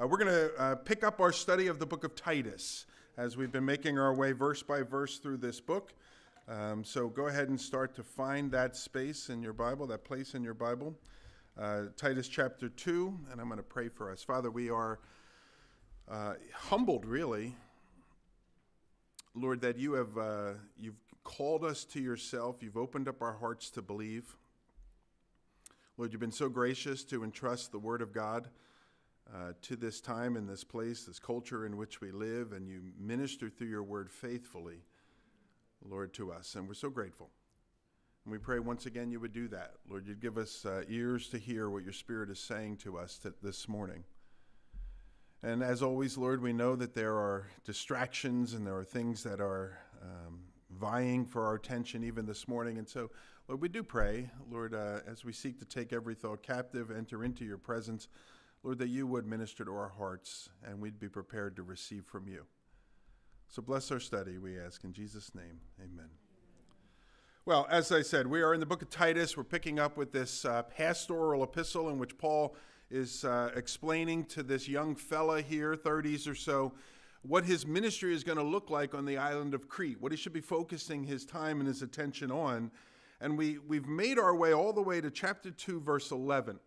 Uh, we're going to uh, pick up our study of the book of Titus as we've been making our way verse by verse through this book. Um, so go ahead and start to find that space in your Bible, that place in your Bible. Uh, Titus chapter 2, and I'm going to pray for us. Father, we are uh, humbled, really, Lord, that you have uh, you've called us to yourself. You've opened up our hearts to believe. Lord, you've been so gracious to entrust the Word of God uh, to this time and this place, this culture in which we live, and you minister through your Word faithfully, Lord, to us. And we're so grateful. And we pray once again you would do that. Lord, you'd give us uh, ears to hear what your Spirit is saying to us this morning. And as always, Lord, we know that there are distractions and there are things that are um, vying for our attention even this morning. And so, Lord, we do pray, Lord, uh, as we seek to take every thought captive, enter into your presence, Lord, that you would minister to our hearts and we'd be prepared to receive from you. So bless our study, we ask in Jesus' name. Amen. Well, as I said, we are in the book of Titus. We're picking up with this uh, pastoral epistle in which Paul is uh, explaining to this young fella here, 30s or so, what his ministry is going to look like on the island of Crete, what he should be focusing his time and his attention on. And we, we've made our way all the way to chapter 2, verse 11.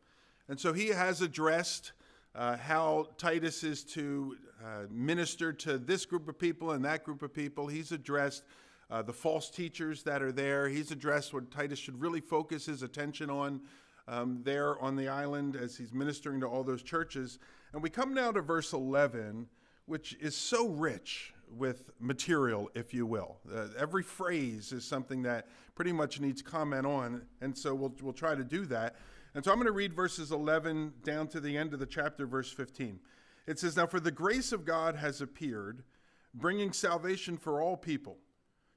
And so he has addressed uh, how Titus is to uh, minister to this group of people and that group of people. He's addressed uh, the false teachers that are there. He's addressed what Titus should really focus his attention on um, there on the island as he's ministering to all those churches. And we come now to verse 11, which is so rich with material, if you will. Uh, every phrase is something that pretty much needs comment on, and so we'll, we'll try to do that. And so I'm going to read verses 11 down to the end of the chapter, verse 15. It says, Now for the grace of God has appeared, bringing salvation for all people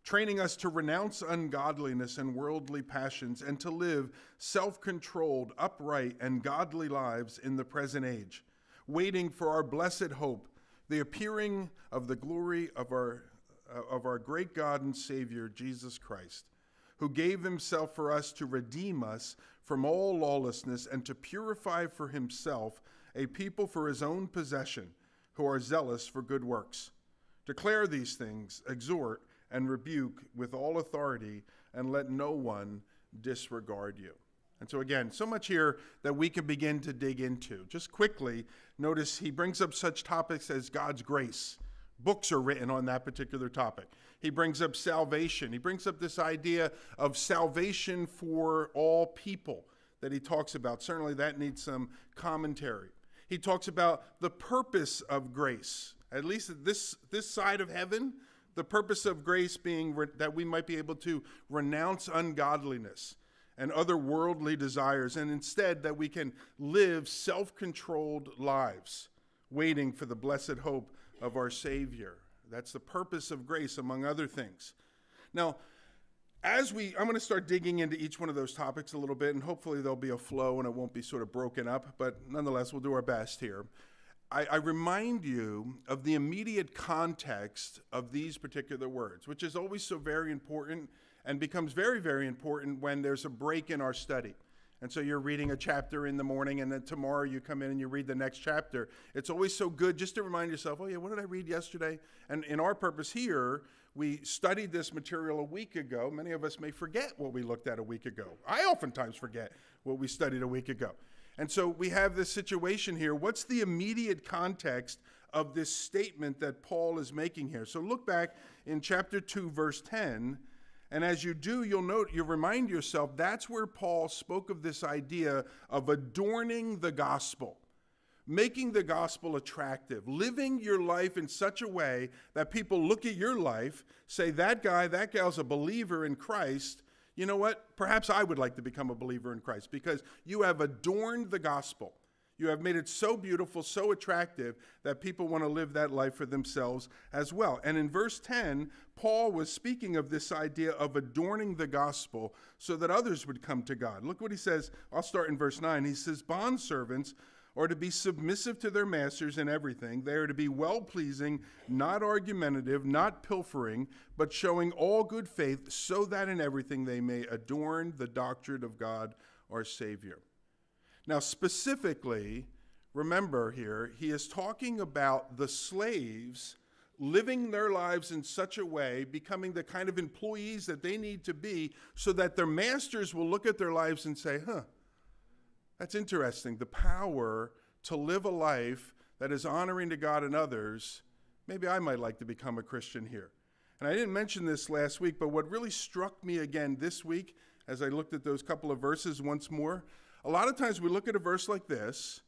training us to renounce ungodliness and worldly passions and to live self controlled, upright, and godly lives in the present age, waiting for our blessed hope, the appearing of the glory of our, of our great God and Savior, Jesus Christ, who gave himself for us to redeem us from all lawlessness and to purify for himself a people for his own possession who are zealous for good works. Declare these things, exhort, and rebuke with all authority, and let no one disregard you. And so, again, so much here that we can begin to dig into. Just quickly, notice he brings up such topics as God's grace. Books are written on that particular topic. He brings up salvation. He brings up this idea of salvation for all people that he talks about. Certainly, that needs some commentary. He talks about the purpose of grace. At least this, this side of heaven, the purpose of grace being re- that we might be able to renounce ungodliness and other worldly desires, and instead that we can live self controlled lives, waiting for the blessed hope of our Savior. That's the purpose of grace, among other things. Now, as we, I'm going to start digging into each one of those topics a little bit, and hopefully there'll be a flow and it won't be sort of broken up, but nonetheless, we'll do our best here. I, I, remind you of the immediate context of these particular words, which is always so very important and becomes very, very important when there's a break in our study. And so you're reading a chapter in the morning, and then tomorrow you come in and you read the next chapter. It's always so good just to remind yourself, oh, yeah, what did I read yesterday? And in our purpose here, we studied this material a week ago. Many of us may forget what we looked at a week ago. I oftentimes forget what we studied a week ago. And so we have this situation here. What's the immediate context of this statement that Paul is making here? So look back in chapter 2, verse 10. And as you do, you'll note, you remind yourself that's where Paul spoke of this idea of adorning the gospel, making the gospel attractive, living your life in such a way that people look at your life, say, that guy, that gal's a believer in Christ, you know what? Perhaps I would like to become a believer in Christ because you have adorned the gospel. You have made it so beautiful, so attractive that people want to live that life for themselves as well. And in verse 10, Paul was speaking of this idea of adorning the gospel so that others would come to God. Look what he says. I'll start in verse 9. He says, Bondservants are to be submissive to their masters in everything. They are to be well pleasing, not argumentative, not pilfering, but showing all good faith, so that in everything they may adorn the doctrine of God our Savior. Now, specifically, remember here, he is talking about the slaves living their lives in such a way, becoming the kind of employees that they need to be, so that their masters will look at their lives and say, huh, that's interesting. The power to live a life that is honoring to God and others, maybe I might like to become a Christian here. And I didn't mention this last week, but what really struck me again this week as I looked at those couple of verses once more, a lot of times we look at a verse like this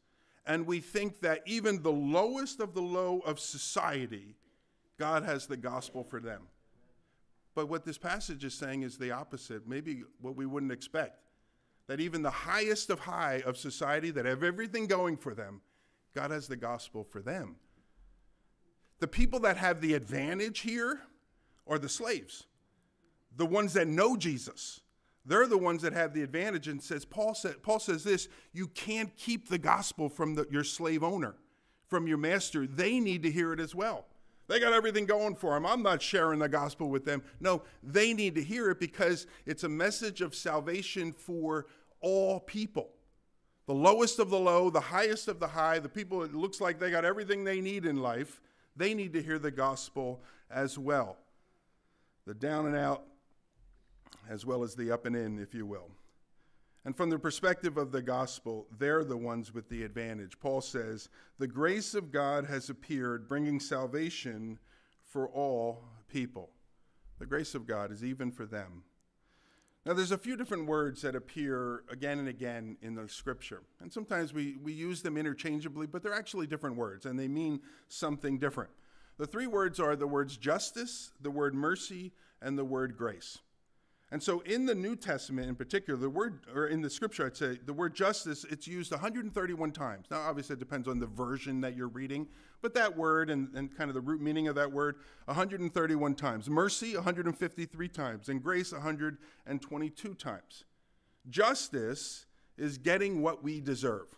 and we think that even the lowest of the low of society, God has the gospel for them. But what this passage is saying is the opposite, maybe what we wouldn't expect. That even the highest of high of society that have everything going for them, God has the gospel for them. The people that have the advantage here are the slaves, the ones that know Jesus. They're the ones that have the advantage. And says Paul said Paul says this: you can't keep the gospel from the, your slave owner, from your master. They need to hear it as well. They got everything going for them. I'm not sharing the gospel with them. No, they need to hear it because it's a message of salvation for all people. The lowest of the low, the highest of the high, the people it looks like they got everything they need in life, they need to hear the gospel as well. The down and out, as well as the up and in, if you will. And from the perspective of the gospel, they're the ones with the advantage. Paul says, The grace of God has appeared, bringing salvation for all people. The grace of God is even for them. Now, there's a few different words that appear again and again in the scripture. And sometimes we, we use them interchangeably, but they're actually different words, and they mean something different. The three words are the words justice, the word mercy, and the word grace. And so in the New Testament in particular, the word, or in the scripture, I'd say, the word justice, it's used 131 times. Now, obviously, it depends on the version that you're reading, but that word and, and kind of the root meaning of that word, 131 times. Mercy, 153 times. And grace, 122 times. Justice is getting what we deserve,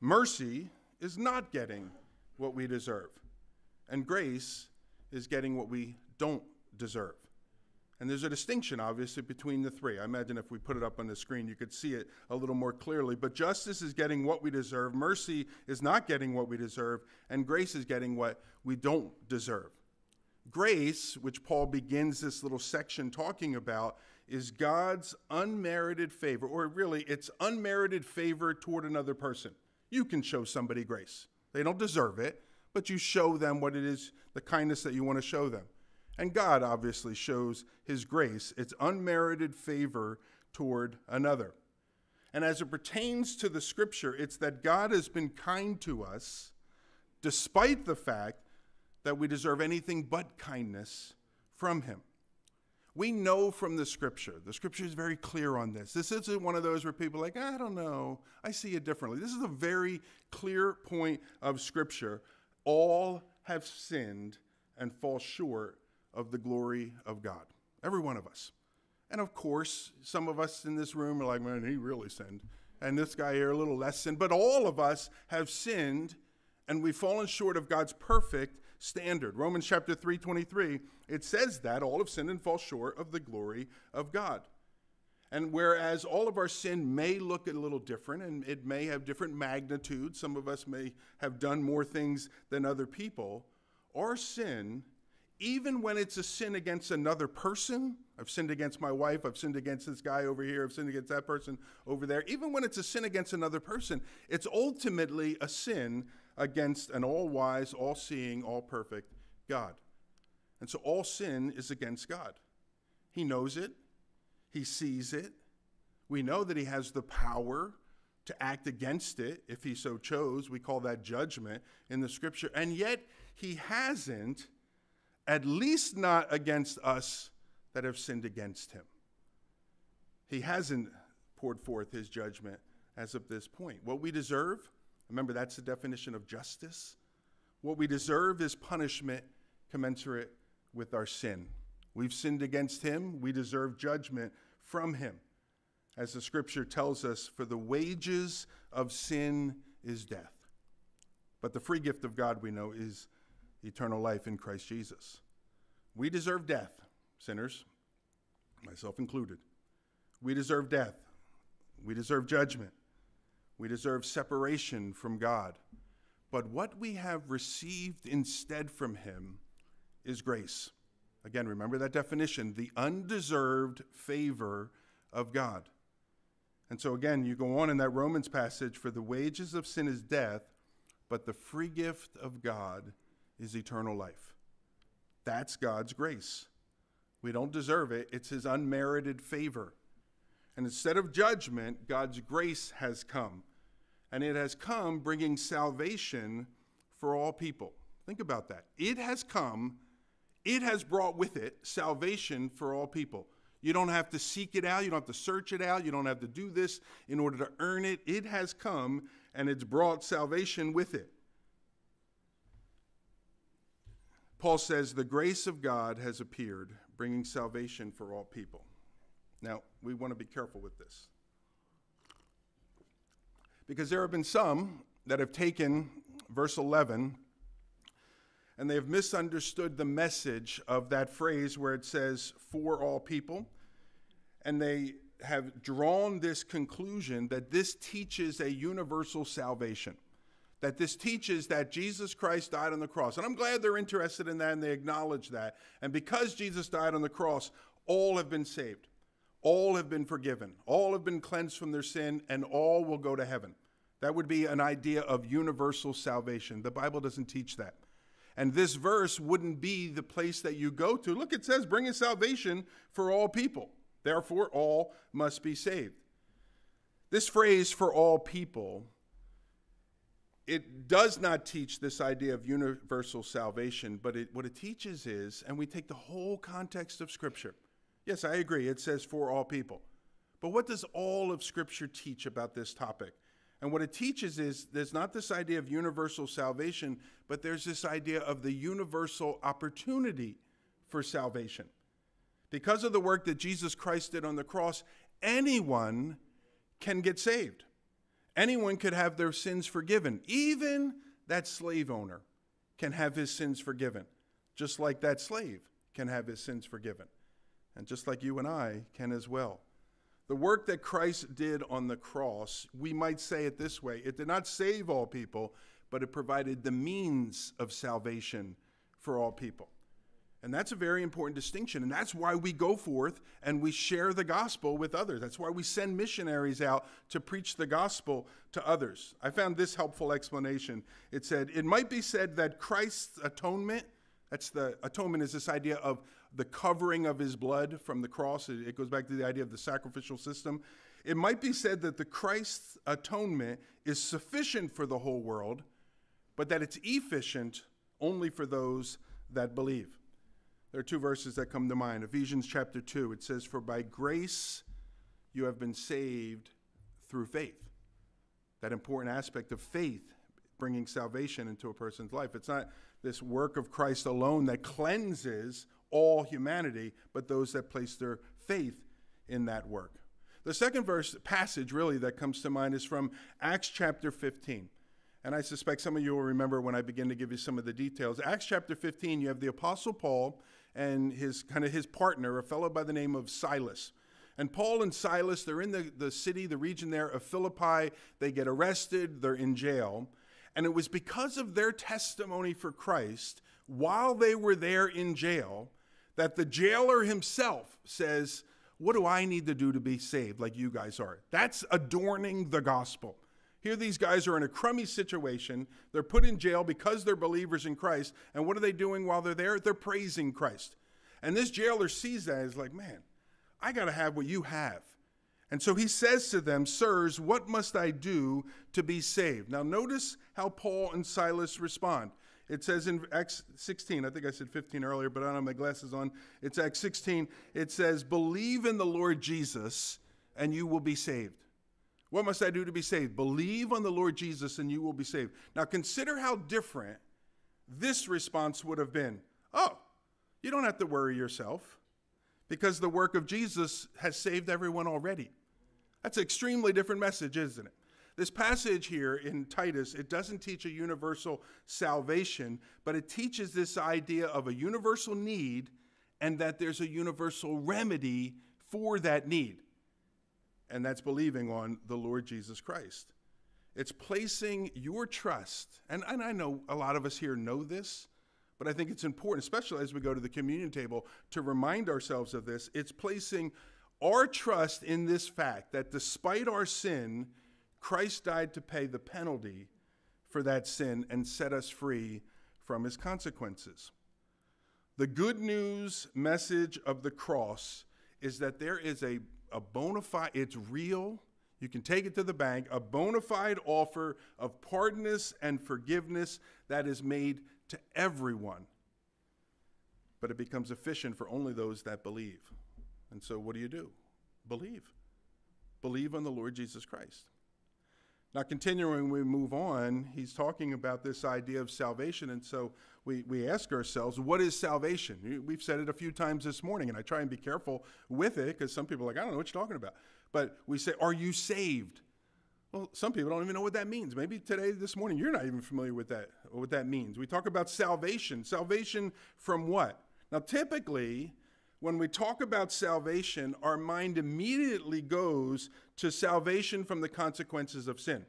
mercy is not getting what we deserve, and grace is getting what we don't deserve. And there's a distinction, obviously, between the three. I imagine if we put it up on the screen, you could see it a little more clearly. But justice is getting what we deserve, mercy is not getting what we deserve, and grace is getting what we don't deserve. Grace, which Paul begins this little section talking about, is God's unmerited favor, or really, it's unmerited favor toward another person. You can show somebody grace. They don't deserve it, but you show them what it is, the kindness that you want to show them. And God obviously shows his grace, its unmerited favor toward another. And as it pertains to the scripture, it's that God has been kind to us despite the fact that we deserve anything but kindness from him. We know from the scripture, the scripture is very clear on this. This isn't one of those where people are like, I don't know, I see it differently. This is a very clear point of scripture. All have sinned and fall short of the glory of God. Every one of us. And of course, some of us in this room are like, man, he really sinned. And this guy here a little less sinned. But all of us have sinned and we've fallen short of God's perfect standard. Romans chapter 3, 23, it says that all have sinned and fall short of the glory of God. And whereas all of our sin may look a little different and it may have different magnitudes, some of us may have done more things than other people, our sin even when it's a sin against another person, I've sinned against my wife, I've sinned against this guy over here, I've sinned against that person over there, even when it's a sin against another person, it's ultimately a sin against an all wise, all seeing, all perfect God. And so all sin is against God. He knows it, He sees it. We know that He has the power to act against it if He so chose. We call that judgment in the scripture. And yet, He hasn't at least not against us that have sinned against him. He hasn't poured forth his judgment as of this point. What we deserve, remember that's the definition of justice. What we deserve is punishment commensurate with our sin. We've sinned against him, we deserve judgment from him. As the scripture tells us, for the wages of sin is death. But the free gift of God, we know, is eternal life in Christ Jesus. We deserve death, sinners, myself included. We deserve death. We deserve judgment. We deserve separation from God. but what we have received instead from him is grace. Again, remember that definition the undeserved favor of God. And so, again, you go on in that Romans passage for the wages of sin is death, but the free gift of God is eternal life. That's God's grace. We don't deserve it, it's His unmerited favor. And instead of judgment, God's grace has come. And it has come bringing salvation for all people. Think about that. It has come, it has brought with it salvation for all people. You don't have to seek it out, you don't have to search it out, you don't have to do this in order to earn it. It has come and it's brought salvation with it. Paul says, The grace of God has appeared, bringing salvation for all people. Now, we want to be careful with this. Because there have been some that have taken verse 11 and they have misunderstood the message of that phrase where it says, for all people. And they have drawn this conclusion that this teaches a universal salvation that this teaches that Jesus Christ died on the cross. And I'm glad they're interested in that and they acknowledge that. And because Jesus died on the cross, all have been saved, all have been forgiven, all have been cleansed from their sin, and all will go to heaven. That would be an idea of universal salvation. The Bible doesn't teach that. And this verse wouldn't be the place that you go to. Look, it says, bring bringing salvation for all people. Therefore, all must be saved. This phrase, for all people, it does not teach this idea of universal salvation, but it, what it teaches is, and we take the whole context of Scripture. Yes, I agree, it says for all people. But what does all of Scripture teach about this topic? And what it teaches is there's not this idea of universal salvation, but there's this idea of the universal opportunity for salvation. Because of the work that Jesus Christ did on the cross, anyone can get saved. Anyone could have their sins forgiven. Even that slave owner can have his sins forgiven, just like that slave can have his sins forgiven, and just like you and I can as well. The work that Christ did on the cross, we might say it this way it did not save all people, but it provided the means of salvation for all people. And that's a very important distinction. And that's why we go forth and we share the gospel with others. That's why we send missionaries out to preach the gospel to others. I found this helpful explanation. It said, It might be said that Christ's atonement, that's the atonement, is this idea of the covering of his blood from the cross. It goes back to the idea of the sacrificial system. It might be said that the Christ's atonement is sufficient for the whole world, but that it's efficient only for those that believe. There are two verses that come to mind. Ephesians chapter 2, it says, For by grace you have been saved through faith. That important aspect of faith bringing salvation into a person's life. It's not this work of Christ alone that cleanses all humanity, but those that place their faith in that work. The second verse passage really that comes to mind is from Acts chapter 15. And I suspect some of you will remember when I begin to give you some of the details. Acts chapter 15, you have the apostle Paul and his kind of his partner, a fellow by the name of Silas. And Paul and Silas, they're in the, the city, the region there of Philippi. They get arrested, they're in jail. And it was because of their testimony for Christ while they were there in jail that the jailer himself says, What do I need to do to be saved like you guys are? That's adorning the gospel. Here, these guys are in a crummy situation. They're put in jail because they're believers in Christ. And what are they doing while they're there? They're praising Christ. And this jailer sees that and is like, man, I got to have what you have. And so he says to them, Sirs, what must I do to be saved? Now, notice how Paul and Silas respond. It says in Acts 16, I think I said 15 earlier, but I don't have my glasses on. It's Acts 16. It says, Believe in the Lord Jesus, and you will be saved. What must I do to be saved? Believe on the Lord Jesus and you will be saved. Now consider how different this response would have been. Oh, you don't have to worry yourself because the work of Jesus has saved everyone already. That's an extremely different message, isn't it? This passage here in Titus, it doesn't teach a universal salvation, but it teaches this idea of a universal need and that there's a universal remedy for that need and that's believing on the Lord Jesus Christ. It's placing your trust, and, and I know a lot of us here know this, but I think it's important, especially as we go to the communion table, to remind ourselves of this. It's placing our trust in this fact that despite our sin, Christ died to pay the penalty for that sin and set us free from his consequences. The good news message of the cross is that there is a, a bona fide, it's real, you can take it to the bank, a bona fide offer of pardonness and forgiveness that is made to everyone. But it becomes efficient for only those that believe. And so, what do you do? Believe. Believe on the Lord Jesus Christ. Now, continuing, we move on, he's talking about this idea of salvation. And so we, we ask ourselves, what is salvation? We've said it a few times this morning, and I try and be careful with it because some people are like, I don't know what you're talking about. But we say, Are you saved? Well, some people don't even know what that means. Maybe today, this morning, you're not even familiar with that, what that means. We talk about salvation. Salvation from what? Now, typically, when we talk about salvation, our mind immediately goes to salvation from the consequences of sin.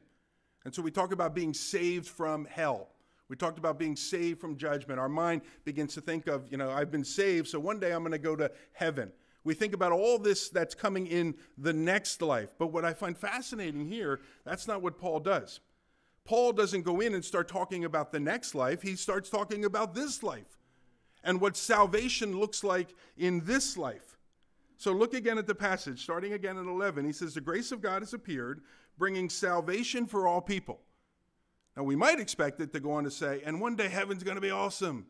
And so we talk about being saved from hell. We talked about being saved from judgment. Our mind begins to think of, you know, I've been saved, so one day I'm going to go to heaven. We think about all this that's coming in the next life. But what I find fascinating here, that's not what Paul does. Paul doesn't go in and start talking about the next life, he starts talking about this life and what salvation looks like in this life. So look again at the passage, starting again at 11. He says, The grace of God has appeared, bringing salvation for all people. Now, we might expect it to go on to say, and one day heaven's going to be awesome.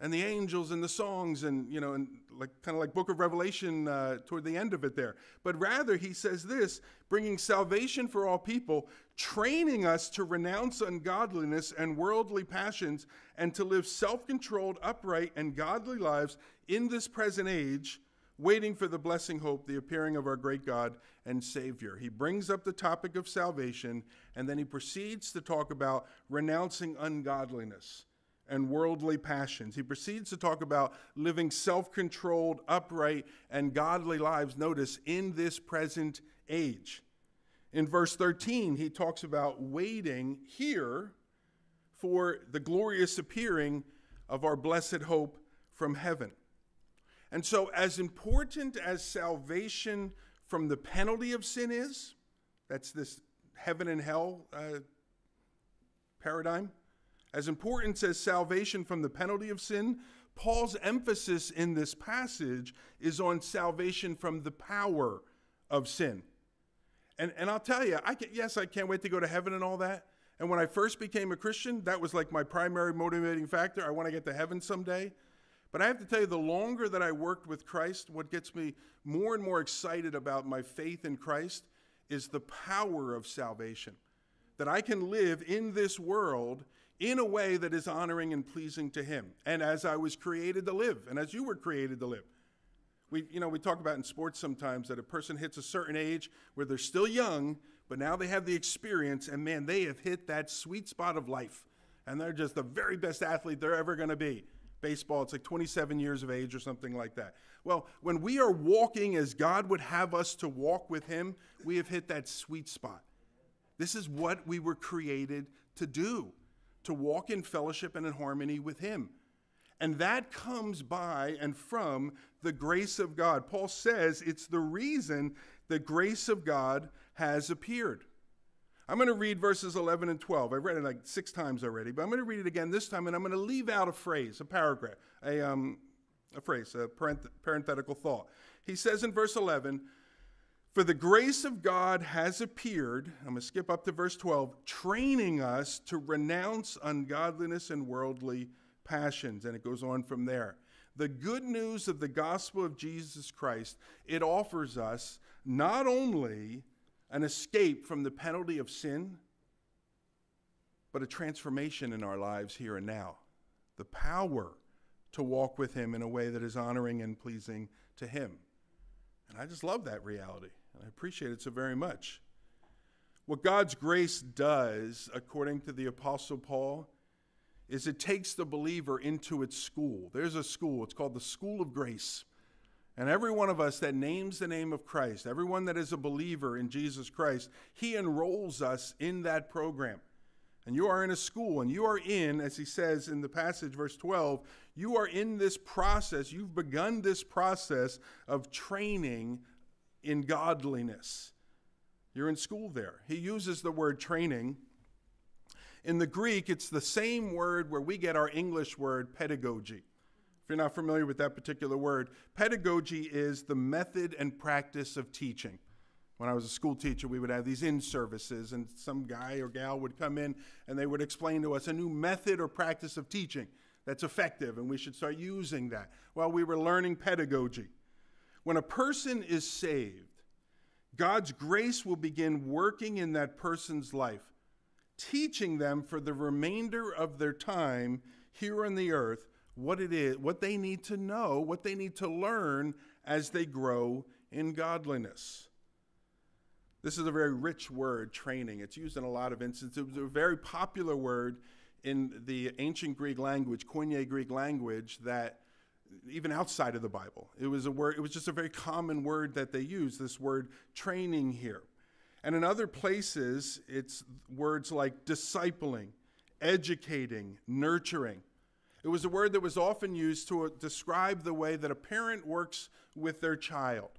And the angels and the songs, and, you know, and like kind of like Book of Revelation uh, toward the end of it there. But rather, he says this bringing salvation for all people, training us to renounce ungodliness and worldly passions, and to live self controlled, upright, and godly lives in this present age, waiting for the blessing hope, the appearing of our great God and Savior. He brings up the topic of salvation, and then he proceeds to talk about renouncing ungodliness and worldly passions. He proceeds to talk about living self controlled, upright, and godly lives, notice, in this present age. In verse 13, he talks about waiting here for the glorious appearing of our blessed hope from heaven. And so, as important as salvation from the penalty of sin is, that's this heaven and hell uh, paradigm, as important as salvation from the penalty of sin, Paul's emphasis in this passage is on salvation from the power of sin. And, and I'll tell you, I can, yes, I can't wait to go to heaven and all that. And when I first became a Christian, that was like my primary motivating factor. I want to get to heaven someday. But I have to tell you, the longer that I worked with Christ, what gets me more and more excited about my faith in Christ is the power of salvation. That I can live in this world in a way that is honoring and pleasing to him. And as i was created to live and as you were created to live. We you know we talk about in sports sometimes that a person hits a certain age where they're still young but now they have the experience and man they have hit that sweet spot of life. And they're just the very best athlete they're ever going to be. Baseball it's like 27 years of age or something like that. Well when we are walking as god would have us to walk with him we have hit that sweet spot. This is what we were created to do to walk in fellowship and in harmony with Him. And that comes by and from the grace of God. Paul says it's the reason the grace of God has appeared. I'm going to read verses 11 and 12. I've read it like six times already, but I'm going to read it again this time, and I'm going to leave out a phrase, a paragraph, a, um, a phrase, a parenthetical thought. He says in verse 11, for the grace of God has appeared, I'm going to skip up to verse 12, training us to renounce ungodliness and worldly passions. And it goes on from there. The good news of the gospel of Jesus Christ, it offers us not only an escape from the penalty of sin, but a transformation in our lives here and now. The power to walk with Him in a way that is honoring and pleasing to Him. And I just love that reality. I appreciate it so very much. What God's grace does, according to the Apostle Paul, is it takes the believer into its school. There's a school, it's called the School of Grace. And every one of us that names the name of Christ, everyone that is a believer in Jesus Christ, he enrolls us in that program. And you are in a school, and you are in, as he says in the passage, verse 12, you are in this process. You've begun this process of training in godliness. You're in school there. He uses the word training. In the Greek, it's the same word where we get our English word pedagogy If you're not familiar with that particular word, pedagogy is the method and practice of teaching. When I was a school teacher, we would have these in services, and some guy or gal would come in and they would explain to us a new method or practice of teaching that's effective, and we should start using that. While we were learning pedagogy. When a person is saved, God's grace will begin working in that person's life, teaching them for the remainder of their time here on the earth what it is, what they need to know, what they need to learn as they grow in godliness. This is a very rich word, training. It's used in a lot of instances. It was a very popular word in the ancient Greek language, Koine Greek language, that even outside of the Bible, it was a word, it was just a very common word that they used, this word training here. And in other places, it's words like discipling, educating, nurturing. It was a word that was often used to describe the way that a parent works with their child.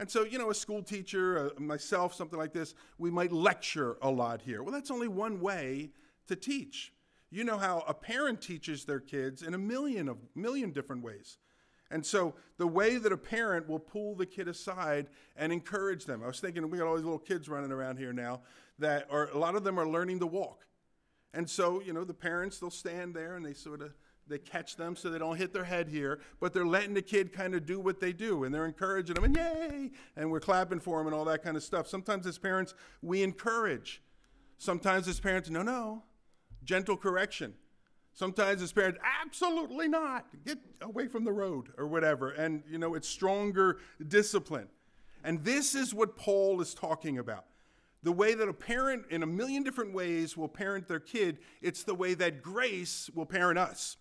And so, you know, a school teacher, uh, myself, something like this, we might lecture a lot here. Well, that's only one way to teach. You know how a parent teaches their kids in a million of million different ways. And so the way that a parent will pull the kid aside and encourage them. I was thinking we got all these little kids running around here now that are a lot of them are learning to walk. And so, you know, the parents they'll stand there and they sort of they catch them so they don't hit their head here, but they're letting the kid kind of do what they do and they're encouraging them and yay, and we're clapping for them and all that kind of stuff. Sometimes as parents, we encourage. Sometimes as parents, no, no, gentle correction. Sometimes as parents, absolutely not. Get away from the road or whatever. And, you know, it's stronger discipline. And this is what Paul is talking about. The way that a parent, in a million different ways, will parent their kid, it's the way that grace will parent us.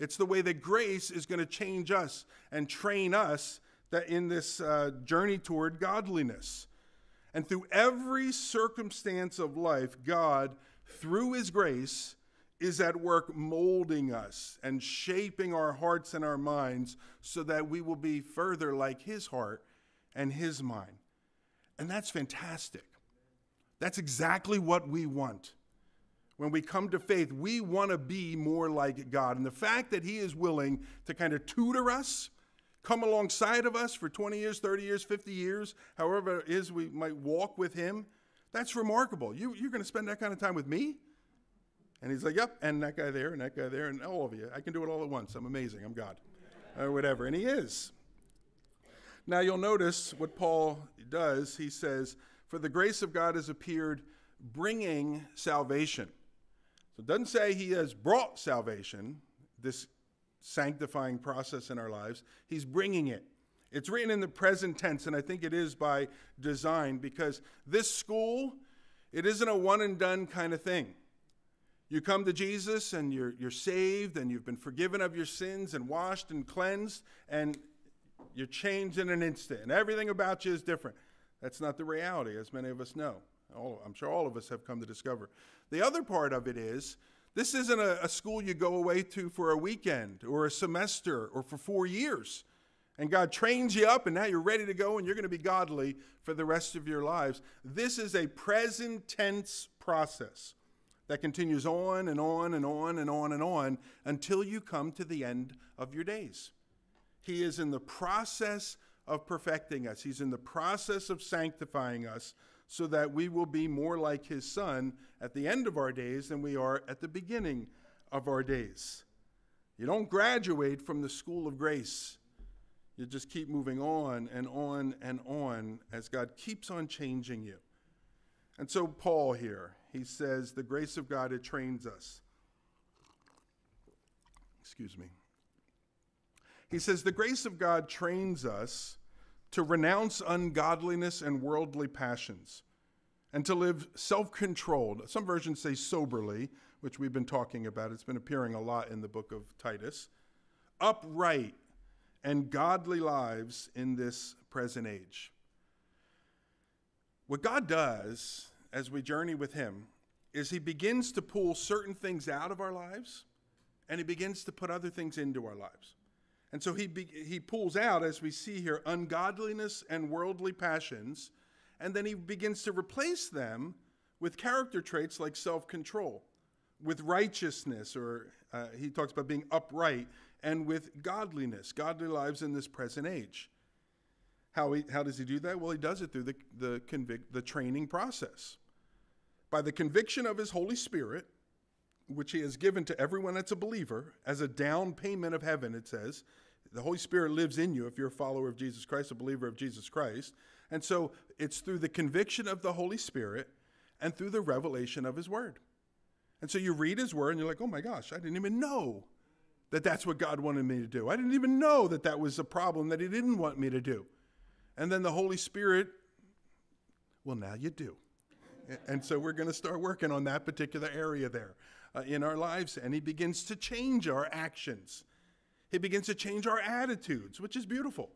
It's the way that grace is going to change us and train us that in this uh, journey toward godliness. And through every circumstance of life, God, through His grace, is at work molding us and shaping our hearts and our minds so that we will be further like His heart and His mind. And that's fantastic. That's exactly what we want when we come to faith, we want to be more like God. And the fact that He is willing to kind of tutor us, come alongside of us for 20 years, 30 years, 50 years, however it is we might walk with Him, that's remarkable. You, you're going to spend that kind of time with me? And He's like, Yep, and that guy there, and that guy there, and all of you. I can do it all at once. I'm amazing. I'm God. Or whatever. And He is. Now you'll notice what Paul does. He says, For the grace of God has appeared, bringing salvation. So it doesn't say he has brought salvation, this sanctifying process in our lives. He's bringing it. It's written in the present tense, and I think it is by design because this school, it isn't a one and done kind of thing. You come to Jesus and you're, you're saved and you've been forgiven of your sins and washed and cleansed, and you're changed in an instant, and everything about you is different. That's not the reality, as many of us know. All, I'm sure all of us have come to discover. The other part of it is this isn't a, a school you go away to for a weekend or a semester or for four years. And God trains you up, and now you're ready to go, and you're going to be godly for the rest of your lives. This is a present tense process that continues on and on and on and on and on until you come to the end of your days. He is in the process of perfecting us, He's in the process of sanctifying us so that we will be more like his son at the end of our days than we are at the beginning of our days. You don't graduate from the school of grace. You just keep moving on and on and on as God keeps on changing you. And so, Paul here, he says, the grace of God, it trains us. Excuse me. He says, the grace of God trains us to renounce ungodliness and worldly passions, and to live self controlled. Some versions say soberly, which we've been talking about. It's been appearing a lot in the book of Titus. Upright and godly lives in this present age. What God does as we journey with Him is He begins to pull certain things out of our lives and He begins to put other things into our lives. And so He, be, he pulls out, as we see here, ungodliness and worldly passions, and then He begins to replace them with character traits like self control, with righteousness, or uh, He talks about being upright, and with godliness, godly lives in this present age. How, he, how does he do that? Well, he does it through the, the, convic- the training process. By the conviction of his Holy Spirit, which he has given to everyone that's a believer as a down payment of heaven, it says. The Holy Spirit lives in you if you're a follower of Jesus Christ, a believer of Jesus Christ. And so it's through the conviction of the Holy Spirit and through the revelation of his word. And so you read his word and you're like, oh my gosh, I didn't even know that that's what God wanted me to do. I didn't even know that that was a problem that he didn't want me to do. And then the Holy Spirit, well, now you do. And so we're going to start working on that particular area there uh, in our lives. And He begins to change our actions, He begins to change our attitudes, which is beautiful.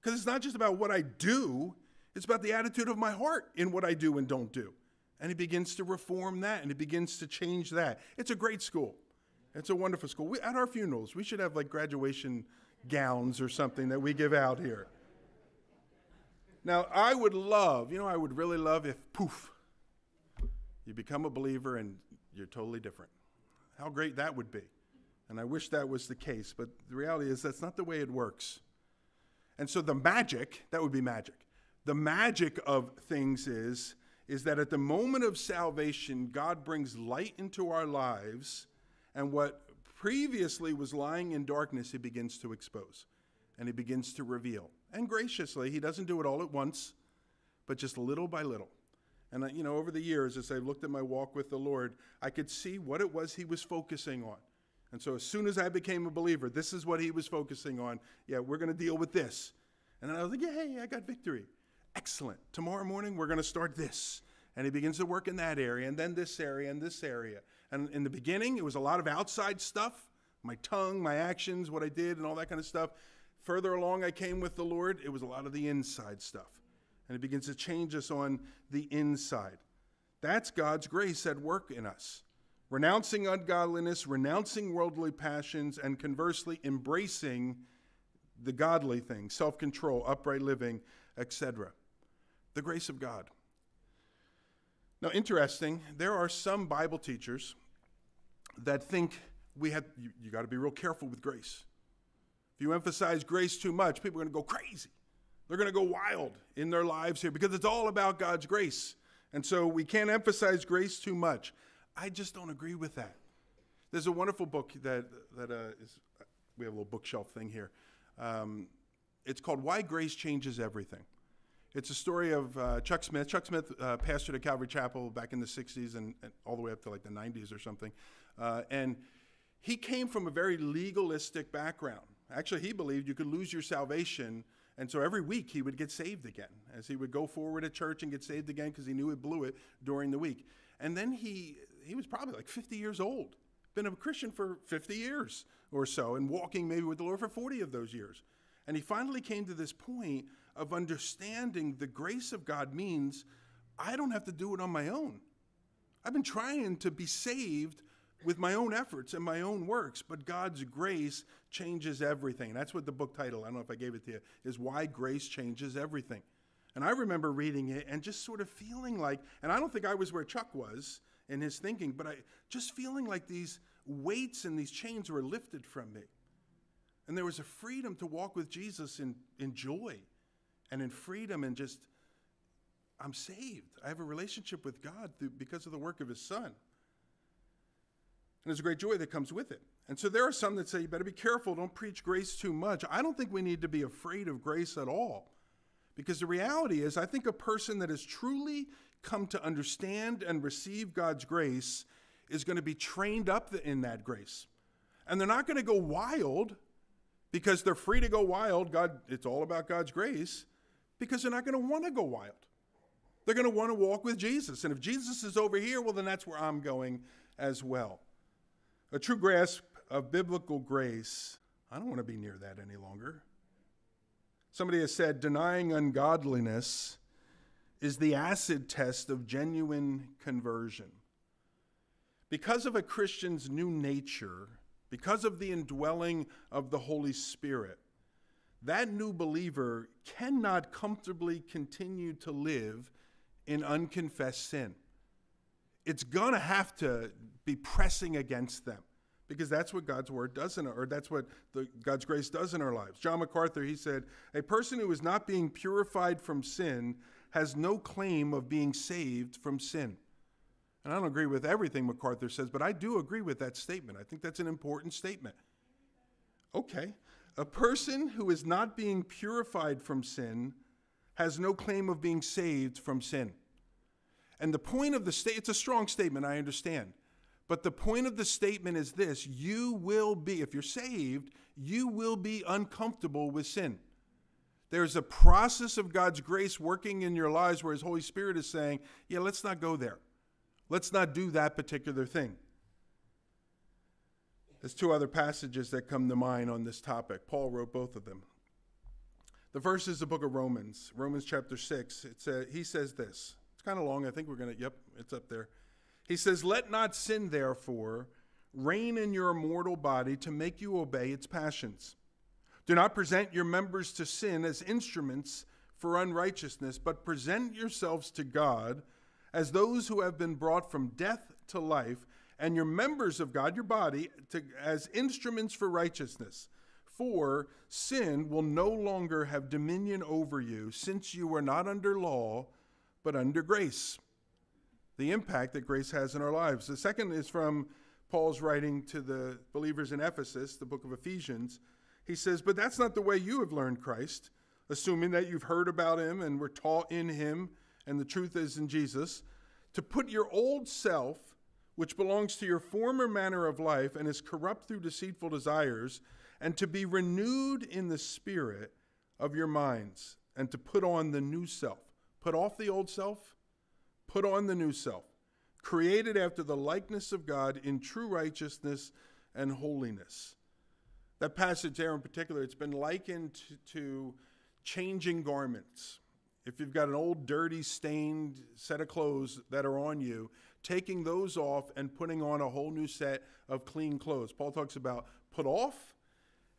Because it's not just about what I do, it's about the attitude of my heart in what I do and don't do. And He begins to reform that and He begins to change that. It's a great school. It's a wonderful school. We, at our funerals, we should have like graduation gowns or something that we give out here. Now, I would love, you know, I would really love if poof, you become a believer and you're totally different. How great that would be. And I wish that was the case, but the reality is that's not the way it works. And so the magic, that would be magic. The magic of things is is that at the moment of salvation, God brings light into our lives, and what previously was lying in darkness, He begins to expose and He begins to reveal and graciously. He doesn't do it all at once, but just little by little. And, uh, you know, over the years, as I looked at my walk with the Lord, I could see what it was He was focusing on. And so as soon as I became a believer, this is what He was focusing on. Yeah, we're going to deal with this. And then I was like, yeah, hey, I got victory. Excellent. Tomorrow morning, we're going to start this. And He begins to work in that area, and then this area, and this area. And in the beginning, it was a lot of outside stuff my tongue, my actions, what I did, and all that kind of stuff further along I came with the Lord, it was a lot of the inside stuff. And it begins to change us on the inside. That's God's grace at work in us. Renouncing ungodliness, renouncing worldly passions, and conversely, embracing the godly things self control, upright living, etc. The grace of God. Now, interesting, there are some Bible teachers that think we have, you, you got to be real careful with grace. If you emphasize grace too much, people are going to go crazy. They're going to go wild in their lives here because it's all about God's grace. And so we can't emphasize grace too much. I just don't agree with that. There's a wonderful book that, that uh, is, we have a little bookshelf thing here. Um, it's called Why Grace Changes Everything. It's a story of uh, Chuck Smith. Chuck Smith uh, pastored at Calvary Chapel back in the 60s and, and, all the way up to like the 90s or something. Uh, and he came from a very legalistic background. Actually, he believed you could lose your salvation. And so every week he would get saved again as he would go forward at church and get saved again because he knew he blew it during the week. And then he, he was probably like 50 years old, been a Christian for 50 years or so, and walking maybe with the Lord for 40 of those years. And he finally came to this point of understanding the grace of God means I don't have to do it on my own. I've been trying to be saved with my own efforts and my own works, but God's grace changes everything. That's what the book title, I don't know if I gave it to you, is Why Grace Changes Everything. And I remember reading it and just sort of feeling like, and I don't think I was where Chuck was in his thinking, but I just feeling like these weights and these chains were lifted from me. And there was a freedom to walk with Jesus in, in joy and in freedom and just, I'm saved. I have a relationship with God through, because of the work of his son. And there's a great joy that comes with it. And so there are some that say, you better be careful, don't preach grace too much. I don't think we need to be afraid of grace at all. Because the reality is, I think a person that has truly come to understand and receive God's grace is going to be trained up in that grace. And they're not going to go wild because they're free to go wild. God, it's all about God's grace because they're not going to want to go wild. They're going to want to walk with Jesus. And if Jesus is over here, well, then that's where I'm going as well. A true grasp of biblical grace I don't want to be near that any longer. Somebody has said denying ungodliness is the acid test of genuine conversion. Because of a Christian's new nature, because of the indwelling of the Holy Spirit, that new believer cannot comfortably continue to live in unconfessed sin. It's going to have to be pressing against them because that's what God's word does in our, or that's what the, God's grace does in our lives. John MacArthur, he said, a person who is not being purified from sin has no claim of being saved from sin. And I don't agree with everything MacArthur says, but I do agree with that statement. I think that's an important statement. Okay. A person who is not being purified from sin has no claim of being saved from sin. And the point of the state, it's a strong statement, I understand. But the point of the statement is this you will be, if you're saved, you will be uncomfortable with sin. There's a process of God's grace working in your lives where His Holy Spirit is saying, yeah, let's not go there. Let's not do that particular thing. There's two other passages that come to mind on this topic. Paul wrote both of them. The first is the book of Romans, Romans chapter 6. It's a, he says this. It's kind of long. I think we're going to, yep, it's up there. He says, Let not sin, therefore, reign in your mortal body to make you obey its passions. Do not present your members to sin as instruments for unrighteousness, but present yourselves to God as those who have been brought from death to life, and your members of God, your body, to, as instruments for righteousness. For sin will no longer have dominion over you, since you are not under law, but under grace. The impact that grace has in our lives. The second is from Paul's writing to the believers in Ephesus, the book of Ephesians. He says, But that's not the way you have learned Christ, assuming that you've heard about him and were taught in him, and the truth is in Jesus, to put your old self, which belongs to your former manner of life and is corrupt through deceitful desires, and to be renewed in the spirit of your minds, and to put on the new self. Put off the old self, put on the new self, created after the likeness of God in true righteousness and holiness. That passage there in particular, it's been likened to, changing garments. If you've got an old, dirty, stained set of clothes that are on you, taking those off and putting on a whole new set of clean clothes. Paul talks about put off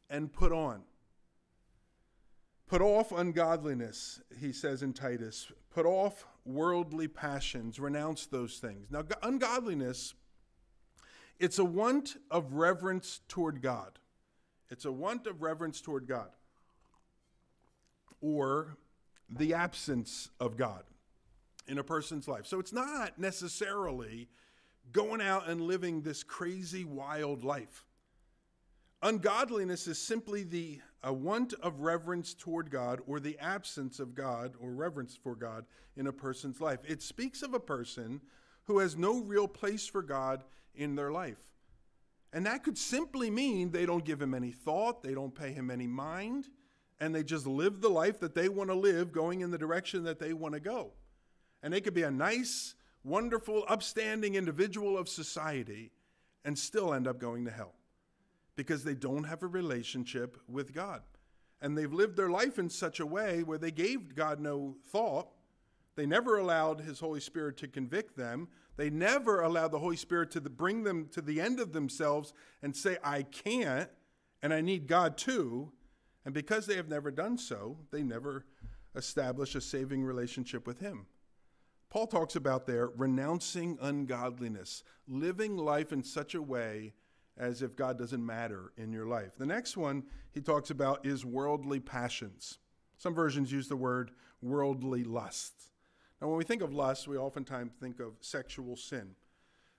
and put on. Put off ungodliness, he says in Titus. Put off worldly passions. Renounce those things. Now, ungodliness, it's a want of reverence toward God. It's a want of reverence toward God or the absence of God in a person's life. So it's not necessarily going out and living this crazy, wild life. Ungodliness is simply the a want of reverence toward God or the absence of God or reverence for God in a person's life. It speaks of a person who has no real place for God in their life. And that could simply mean they don't give him any thought, they don't pay him any mind, and they just live the life that they want to live, going in the direction that they want to go. And they could be a nice, wonderful, upstanding individual of society and still end up going to hell because they don't have a relationship with God. And they've lived their life in such a way where they gave God no thought. They never allowed His Holy Spirit to convict them. They never allowed the Holy Spirit to bring them to the end of themselves and say, I can't, and I need God too. And because they have never done so, they never establish a saving relationship with Him. Paul talks about there renouncing ungodliness, living life in such a way as if God doesn't matter in your life. The next one he talks about is worldly passions. Some versions use the word worldly lust. Now, when we think of lust, we oftentimes think of sexual sin.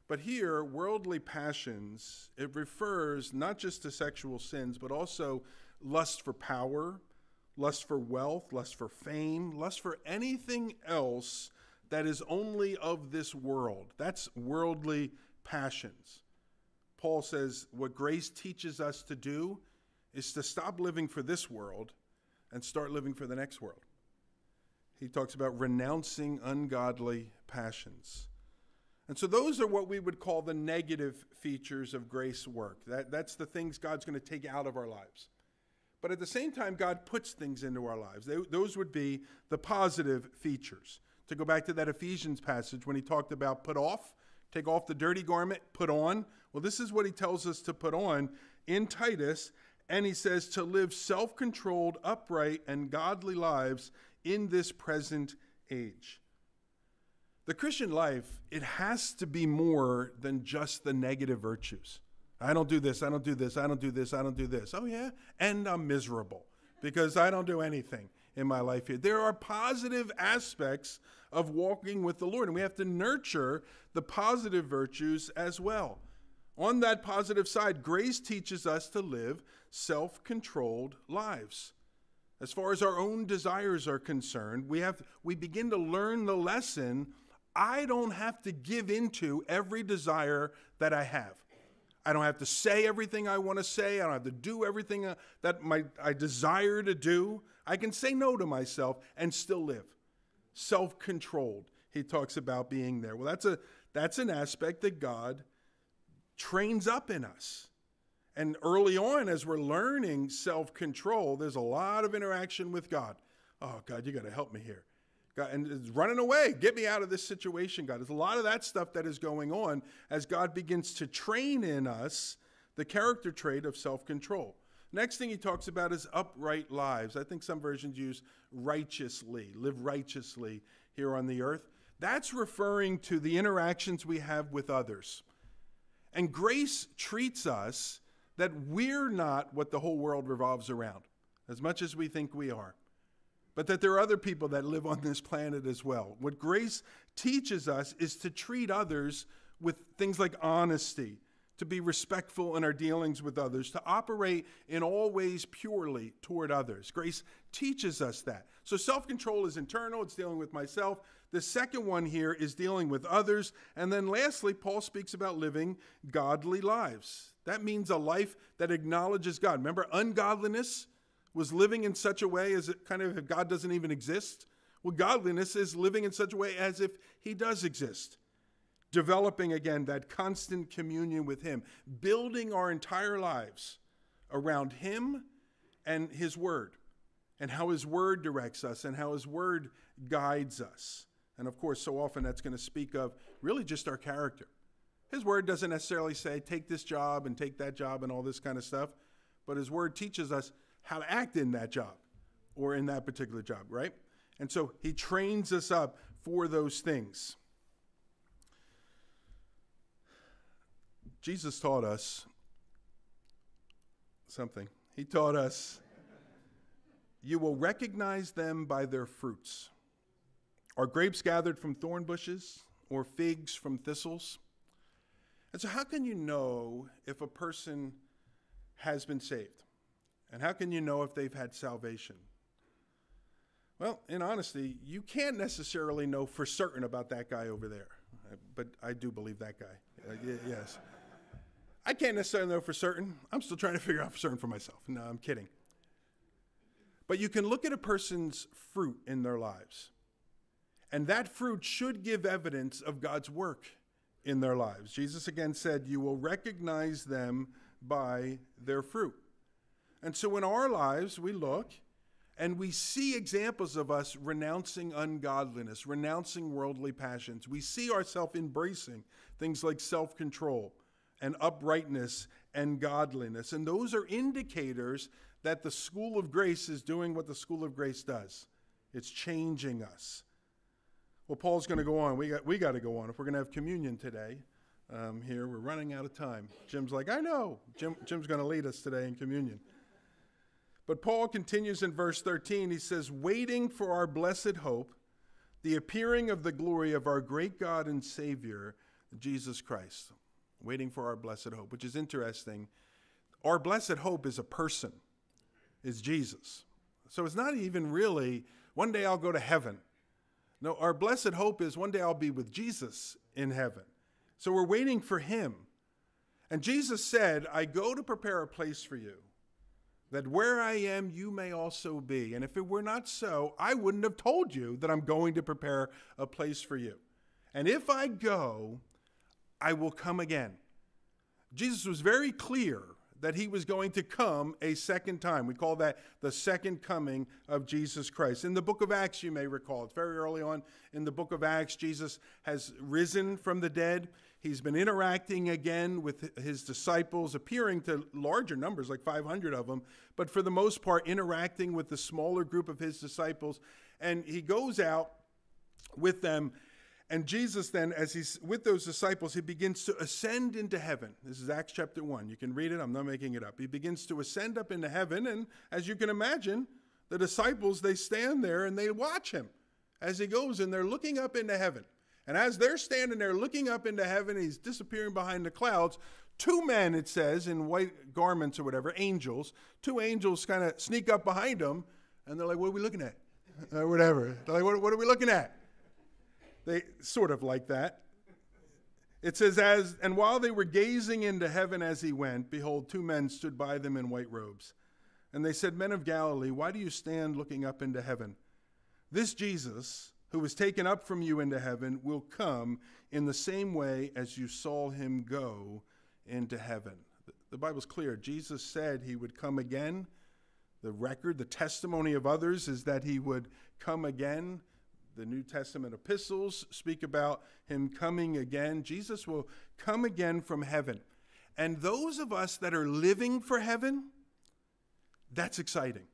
But here, worldly passions, it refers not just to sexual sins, but also lust for power, lust for wealth, lust for fame, lust for anything else that is only of this world. That's worldly passions. Paul says what grace teaches us to do is to stop living for this world and start living for the next world he talks about renouncing ungodly passions. And so those are what we would call the negative features of grace work. That, that's the things God's going to take out of our lives. But at the same time, God puts things into our lives. They, those would be the positive features. To go back to that Ephesians passage when he talked about put off, take off the dirty garment, put on. Well, this is what he tells us to put on in Titus. And he says to live self controlled, upright, and godly lives in this present age. The Christian life, it has to be more than just the negative virtues. I don't do this, I don't do this, I don't do this, I don't do this. Oh, yeah? And I'm miserable because I don't do anything in my life here. There are positive aspects of walking with the Lord, and we have to nurture the positive virtues as well. On that positive side, grace teaches us to live self controlled lives. As far as our own desires are concerned, we, have, we begin to learn the lesson I don't have to give into every desire that I have. I don't have to say everything I want to say. I don't have to do everything uh, that my, I desire to do. I can say no to myself and still live. Self controlled, he talks about being there. Well, that's, a, that's an aspect that God trains up in us. And early on, as we're learning self control, there's a lot of interaction with God. Oh, God, you got to help me here. God, and it's running away. Get me out of this situation, God. There's a lot of that stuff that is going on as God begins to train in us the character trait of self control. Next thing he talks about is upright lives. I think some versions use righteously, live righteously here on the earth. That's referring to the interactions we have with others. And grace treats us that we're not what the whole world revolves around, as much as we think we are but that there are other people that live on this planet as well. What grace teaches us is to treat others with things like honesty, to be respectful in our dealings with others, to operate in all ways purely toward others. Grace teaches us that. So self control is internal, it's dealing with myself. The second one here is dealing with others. And then lastly, Paul speaks about living godly lives. That means a life that acknowledges God. Remember, ungodliness was living in such a way as it kind of if God doesn't even exist. Well, godliness is living in such a way as if He does exist. Developing again that constant communion with Him, building our entire lives around Him and His Word, and how His Word directs us and how His Word guides us. And of course, so often that's going to speak of really just our character. His Word doesn't necessarily say, take this job and take that job and all this kind of stuff, but His Word teaches us how to act in that job or in that particular job, right? And so he trains us up for those things. Jesus taught us something. He taught us, You will recognize them by their fruits. Are grapes gathered from thorn bushes or figs from thistles? And so, how can you know if a person has been saved? And how can you know if they've had salvation? Well, in honesty, you can't necessarily know for certain about that guy over there. But I do believe that guy. Uh, yes. I can't necessarily know for certain. I'm still trying to figure out for certain for myself. No, I'm kidding. But you can look at a person's fruit in their lives. And that fruit should give evidence of God's work in their lives. Jesus again said, You will recognize them by their fruit. And so in our lives, we look and we see examples of us renouncing ungodliness, renouncing worldly passions. We see ourselves embracing things like self control and uprightness and godliness. And those are indicators that the school of grace is doing what the school of grace does it's changing us. Well, Paul's going to go on. We got, we got to go on. If we're going to have communion today, um, here, we're running out of time. Jim's like, I know. Jim, Jim's going to lead us today in communion. But Paul continues in verse 13. He says, Waiting for our blessed hope, the appearing of the glory of our great God and Savior, Jesus Christ. Waiting for our blessed hope, which is interesting. Our blessed hope is a person, is Jesus. So it's not even really, one day I'll go to heaven. No, our blessed hope is one day I'll be with Jesus in heaven. So we're waiting for him. And Jesus said, I go to prepare a place for you that where I am, you may also be. And if it were not so, I wouldn't have told you that I'm going to prepare a place for you. And if I go, I will come again. Jesus was very clear that he was going to come a second time. We call that the second coming of Jesus Christ. In the book of Acts, you may recall, it's very early on in the book of Acts, Jesus has risen from the dead. He's been interacting again with his disciples, appearing to larger numbers, like 500 of them, but for the most part, interacting with the smaller group of his disciples. And he goes out with them and Jesus then, as he's with those disciples, he begins to ascend into heaven. This is Acts chapter 1. You can read it, I'm not making it up. He begins to ascend up into heaven, and as you can imagine, the disciples, they stand there and they watch him as he goes, and they're looking up into heaven. And as they're standing there looking up into heaven, he's disappearing behind the clouds. Two men, it says, in white garments or whatever, angels, two angels kind of sneak up behind him, and they're like, What are we looking at? Or whatever. They're like, what, what are we looking at? They sort of like that. It says, as and while they were gazing into heaven as he went, behold, two men stood by them in white robes. And they said, Men of Galilee, why do you stand looking up into heaven? This Jesus, who was taken up from you into heaven, will come in the same way as you saw him go into heaven. The Bible's clear. Jesus said he would come again. The record, the testimony of others is that he would come again the New Testament epistles speak about him coming again. Jesus will come again from heaven. And those of us that are living for heaven, that's exciting.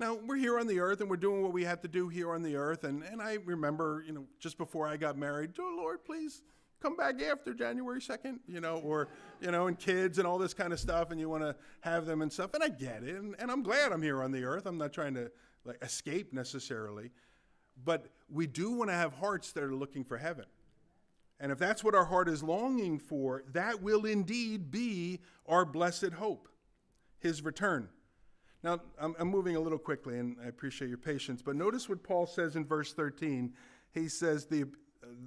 Now, we're here on the earth and we're doing what we have to do here on the earth. And, and I remember, you know, just before I got married, oh, Lord, please come back after January 2nd, you know, or, you know, and kids and all this kind of stuff, and you want to have them and stuff. And I get it. And, and I'm glad I'm here on the earth. I'm not trying to like escape necessarily. But we do want to have hearts that are looking for heaven. And if that's what our heart is longing for, that will indeed be our blessed hope, his return. Now, I'm, I'm, moving a little quickly, and I appreciate your patience, but notice what Paul says in verse 13. He says, the,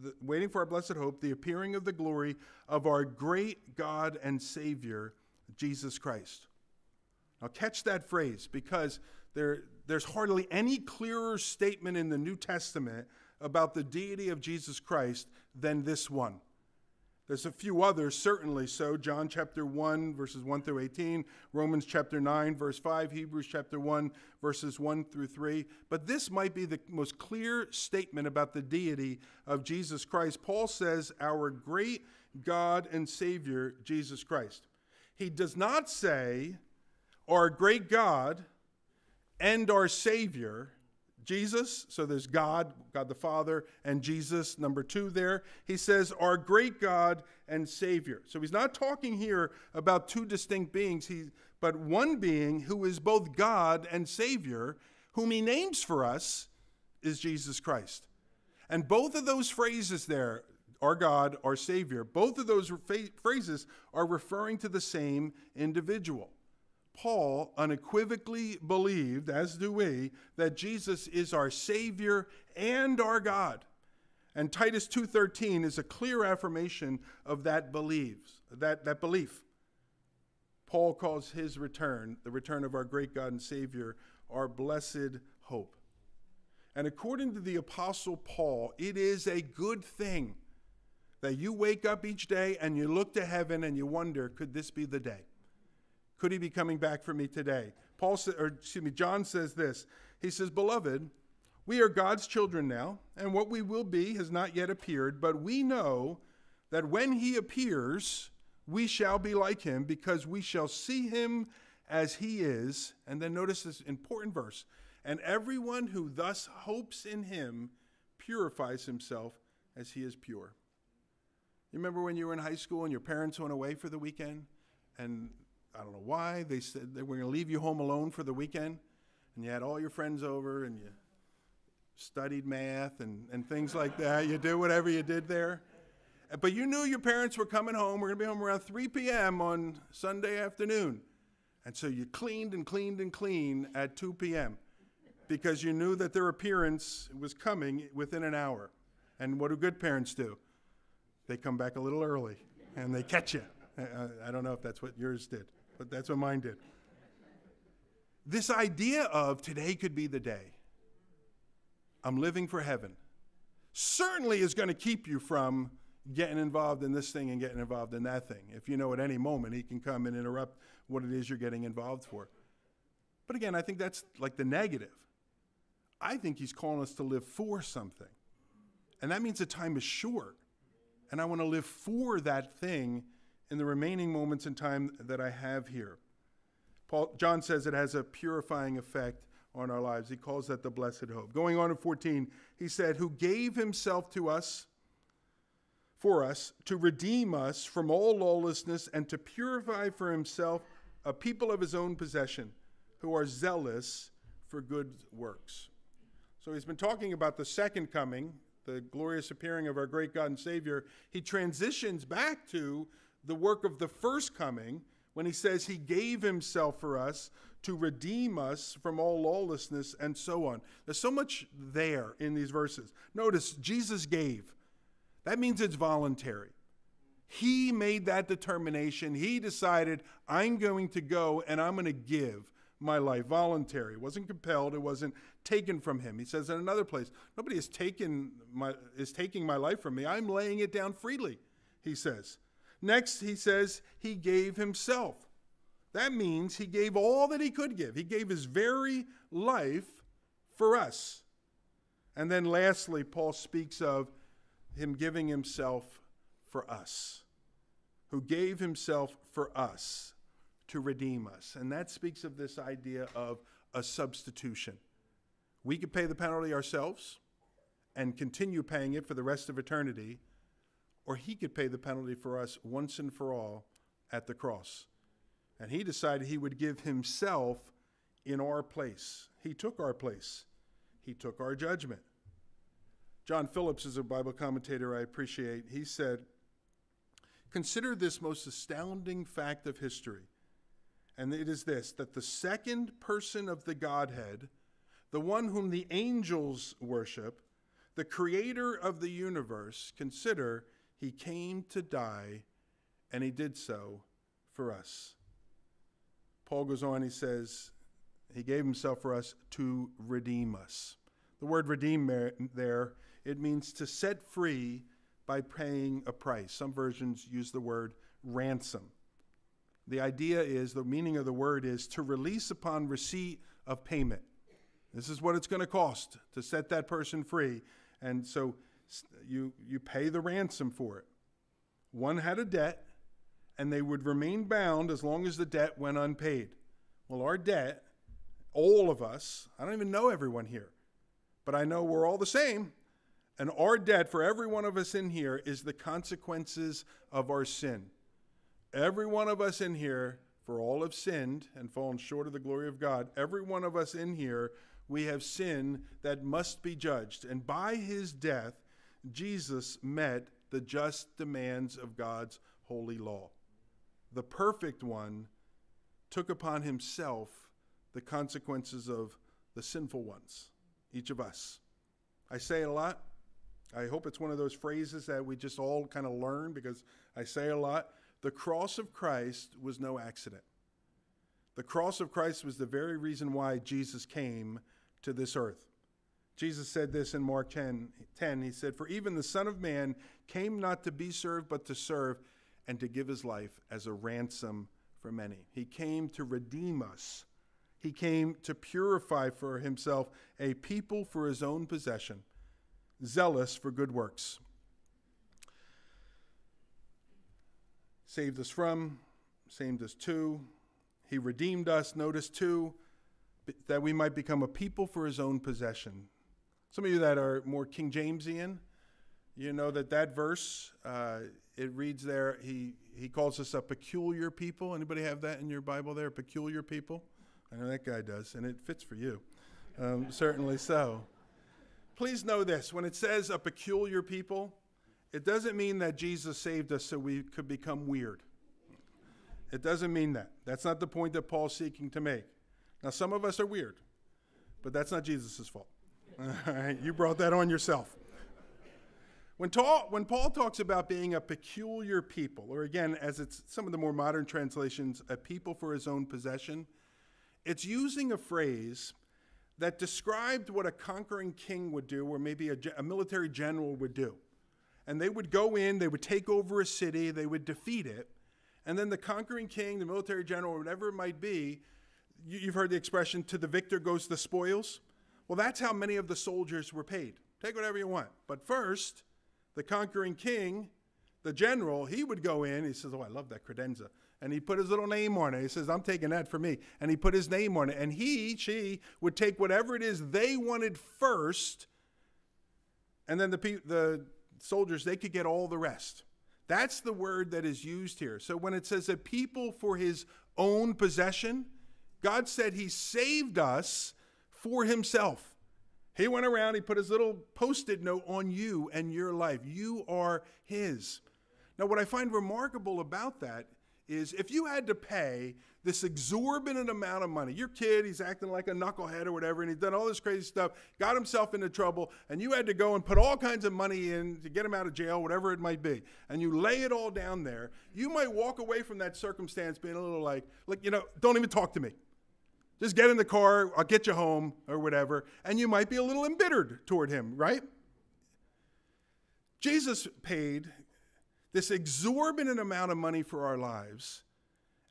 the, Waiting for our blessed hope, the appearing of the glory of our great God and Savior, Jesus Christ. Now, catch that phrase because there, there's hardly any clearer statement in the New Testament about the deity of Jesus Christ than this one. There's a few others, certainly so. John chapter 1, verses 1 through 18, Romans chapter 9, verse 5, Hebrews chapter 1, verses 1 through 3. But this might be the most clear statement about the deity of Jesus Christ. Paul says, Our great God and Savior, Jesus Christ. He does not say, Our great God and our Savior, Jesus. So there's God, God the Father, and Jesus, number two there. He says, our great God and Savior. So he's not talking here about two distinct beings, he, but one being who is both God and Savior, whom he names for us, is Jesus Christ. And both of those phrases there, our God, our Savior, both of those phrases are referring to the same individual. Paul unequivocally believed, as do we, that Jesus is our Savior and our God. And Titus 2:13 is a clear affirmation of that beliefs, that, that belief. Paul calls his return, the return of our great God and Savior, our blessed hope. And according to the Apostle Paul, it is a good thing that you wake up each day and you look to heaven and you wonder, could this be the day? Could he be coming back for me today? Paul sa- or excuse me, John says this. He says, "Beloved, we are God's children now, and what we will be has not yet appeared, but we know that when he appears, we shall be like him because we shall see him as he is." And then notice this important verse. And everyone who thus hopes in him purifies himself as he is pure. You remember when you were in high school and your parents went away for the weekend and I don't know why. They said they were going to leave you home alone for the weekend, and you had all your friends over, and you studied math and, and things like that. You did whatever you did there. But you knew your parents were coming home. We're going to be home around 3 p.m. on Sunday afternoon. And so you cleaned and cleaned and cleaned at 2 p.m. because you knew that their appearance was coming within an hour. And what do good parents do? They come back a little early and they catch you. I, I don't know if that's what yours did but that's what mine did. This idea of today could be the day, I'm living for heaven, certainly is going to keep you from getting involved in this thing and getting involved in that thing. If you know at any moment he can come and interrupt what it is you're getting involved for. But again, I think that's like the negative. I think he's calling us to live for something. And that means the time is short. And I want to live for that thing in the remaining moments in time that I have here. Paul, John says it has a purifying effect on our lives. He calls that the blessed hope. Going on in 14, he said, Who gave himself to us, for us, to redeem us from all lawlessness and to purify for himself a people of his own possession who are zealous for good works. So he's been talking about the second coming, the glorious appearing of our great God and Savior. He transitions back to the work of the first coming when he says he gave himself for us to redeem us from all lawlessness and so on. There's so much there in these verses. Notice Jesus gave. That means it's voluntary. He made that determination. He decided, I'm going to go and I'm going to give my life voluntary. It wasn't compelled, it wasn't taken from him. He says in another place, nobody is my is taking my life from me. I'm laying it down freely, he says. Next, he says he gave himself. That means he gave all that he could give. He gave his very life for us. And then lastly, Paul speaks of him giving himself for us, who gave himself for us to redeem us. And that speaks of this idea of a substitution. We could pay the penalty ourselves and continue paying it for the rest of eternity, or he could pay the penalty for us once and for all at the cross. And he decided he would give himself in our place. He took our place, he took our judgment. John Phillips is a Bible commentator I appreciate. He said, Consider this most astounding fact of history. And it is this that the second person of the Godhead, the one whom the angels worship, the creator of the universe, consider he came to die, and he did so for us. Paul goes on, he says, He gave Himself for us to redeem us. The word redeem there, it means to set free by paying a price. Some versions use the word ransom. The idea is, the meaning of the word is to release upon receipt of payment. This is what it's going to cost to set that person free. And so you, you pay the ransom for it. One had a debt, and they would remain bound as long as the debt went unpaid. Well, our debt, all of us, I don't even know everyone here, but I know we're all the same. And our debt for every one of us in here is the consequences of our sin. Every one of us in here, for all have sinned and fallen short of the glory of God, every one of us in here, we have sin that must be judged. And by his death, Jesus met the just demands of God's holy law the perfect one, took upon himself the consequences of the sinful ones, each of us. I say it a lot. I hope it's one of those phrases that we just all kind of learn because I say a lot. The cross of Christ was no accident. The cross of Christ was the very reason why Jesus came to this earth. Jesus said this in Mark 10, 10. He said, For even the Son of Man came not to be served, but to serve and to give his life as a ransom for many. He came to redeem us. He came to purify for himself a people for his own possession, zealous for good works. Saved us from, saved us to. He redeemed us, notice too, that we might become a people for his own possession. Some of you that are more King Jamesian, you know that that verse uh, it reads there he he calls us a peculiar people. Anybody have that in your bible there? Peculiar people? I know that guy does and it fits for you. Um, certainly so. Please know this. When it says a peculiar people it doesn't mean that jesus saved us so we could become weird. It doesn't mean that. That's not the point that paul's seeking to make. Now some of us are weird but that's not jesus' fault all right you brought that on yourself when, ta- when Paul talks about being a peculiar people, or again, as it's some of the more modern translations, a people for his own possession, it's using a phrase that described what a conquering king would do, or maybe a, a military general would do. and they would go in, they would take over a city, they would defeat it, and then the conquering king, the military general, whatever it might be, you, you've heard the expression, to the victor goes the spoils. Well, that's how many of the soldiers were paid. Take whatever you want. But first, the conquering king, the general, he would go in. He says, Oh, I love that credenza. And he put his little name on it. He says, I'm taking that for me. And he put his name on it. And he, she, would take whatever it is they wanted first. And then the, pe- the soldiers, they could get all the rest. That's the word that is used here. So when it says a people for his own possession, God said he saved us for himself. He went around, he put his little post it note on you and your life. You are his. Now, what I find remarkable about that is if you had to pay this exorbitant amount of money, your kid, he's acting like a knucklehead or whatever, and he's done all this crazy stuff, got himself into trouble, and you had to go and put all kinds of money in to get him out of jail, whatever it might be, and you lay it all down there, you might walk away from that circumstance being a little like, like, you know, don't even talk to me. Just get in the car, I'll get you home, or whatever. And you might be a little embittered toward him, right? Jesus paid this exorbitant amount of money for our lives,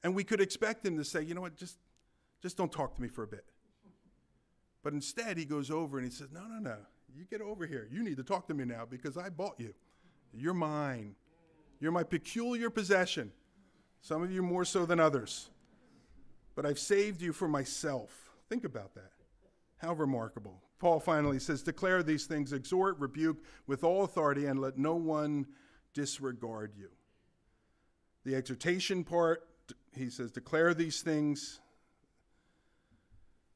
and we could expect him to say, you know what, just, just don't talk to me for a bit. But instead, he goes over and he says, no, no, no, you get over here. You need to talk to me now because I bought you. You're mine. You're my peculiar possession. Some of you more so than others but I've saved you for myself. Think about that. How remarkable. Paul finally says, Declare these things, exhort, rebuke with all authority, and let no one disregard you. The exhortation part, he says, Declare these things,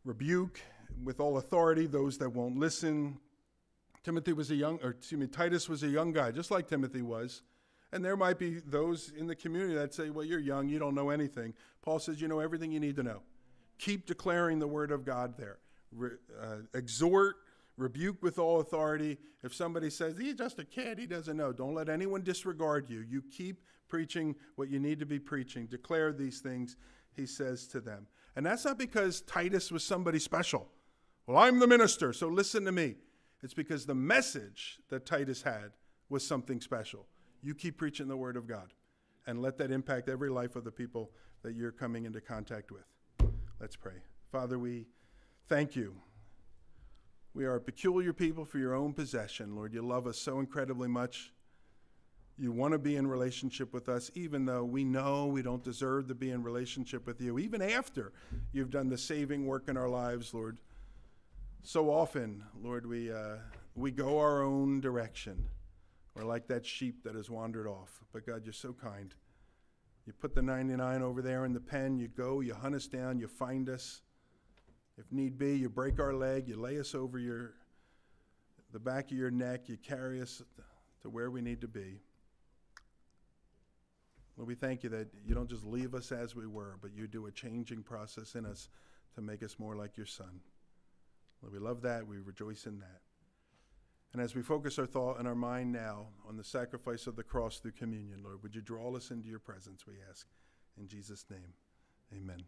rebuke with all authority those that won't listen. Timothy was a young, or excuse me, Titus was a young guy, just like Timothy was. And there might be those in the community that say, well, you're young, you don't know anything. Paul says, you know everything you need to know. Keep declaring the word of God there. Re- uh, exhort, rebuke with all authority. If somebody says, he's just a kid, he doesn't know, don't let anyone disregard you. You keep preaching what you need to be preaching. Declare these things, he says to them. And that's not because Titus was somebody special. Well, I'm the minister, so listen to me. It's because the message that Titus had was something special. You keep preaching the word of God and let that impact every life of the people that you're coming into contact with. Let's pray. Father, we thank you. We are a peculiar people for your own possession, Lord. You love us so incredibly much. You want to be in relationship with us, even though we know we don't deserve to be in relationship with you, even after you've done the saving work in our lives, Lord. So often, Lord, we, uh, we go our own direction. We're like that sheep that has wandered off. But God, you're so kind. You put the 99 over there in the pen, you go, you hunt us down, you find us. If need be, you break our leg, you lay us over your the back of your neck, you carry us to where we need to be. Lord, we thank you that you don't just leave us as we were, but you do a changing process in us to make us more like your Son. Lord, we love that. We rejoice in that. And as we focus our thought and our mind now on the sacrifice of the cross through communion, Lord, would you draw us into your presence, we ask. In Jesus' name, amen.